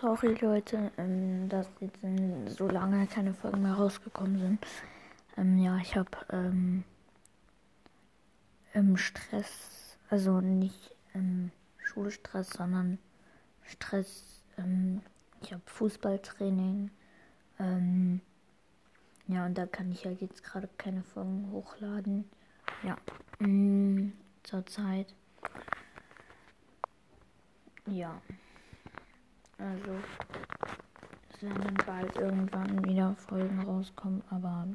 Sorry Leute, ähm, dass jetzt so lange keine Folgen mehr rausgekommen sind. Ähm, ja, ich habe ähm, ähm, Stress, also nicht ähm, Schulstress, sondern Stress. Ähm, ich habe Fußballtraining. Ähm, ja, und da kann ich halt jetzt gerade keine Folgen hochladen. Ja, mm, zurzeit. Ja. Also, es werden dann bald irgendwann wieder Folgen rauskommen, aber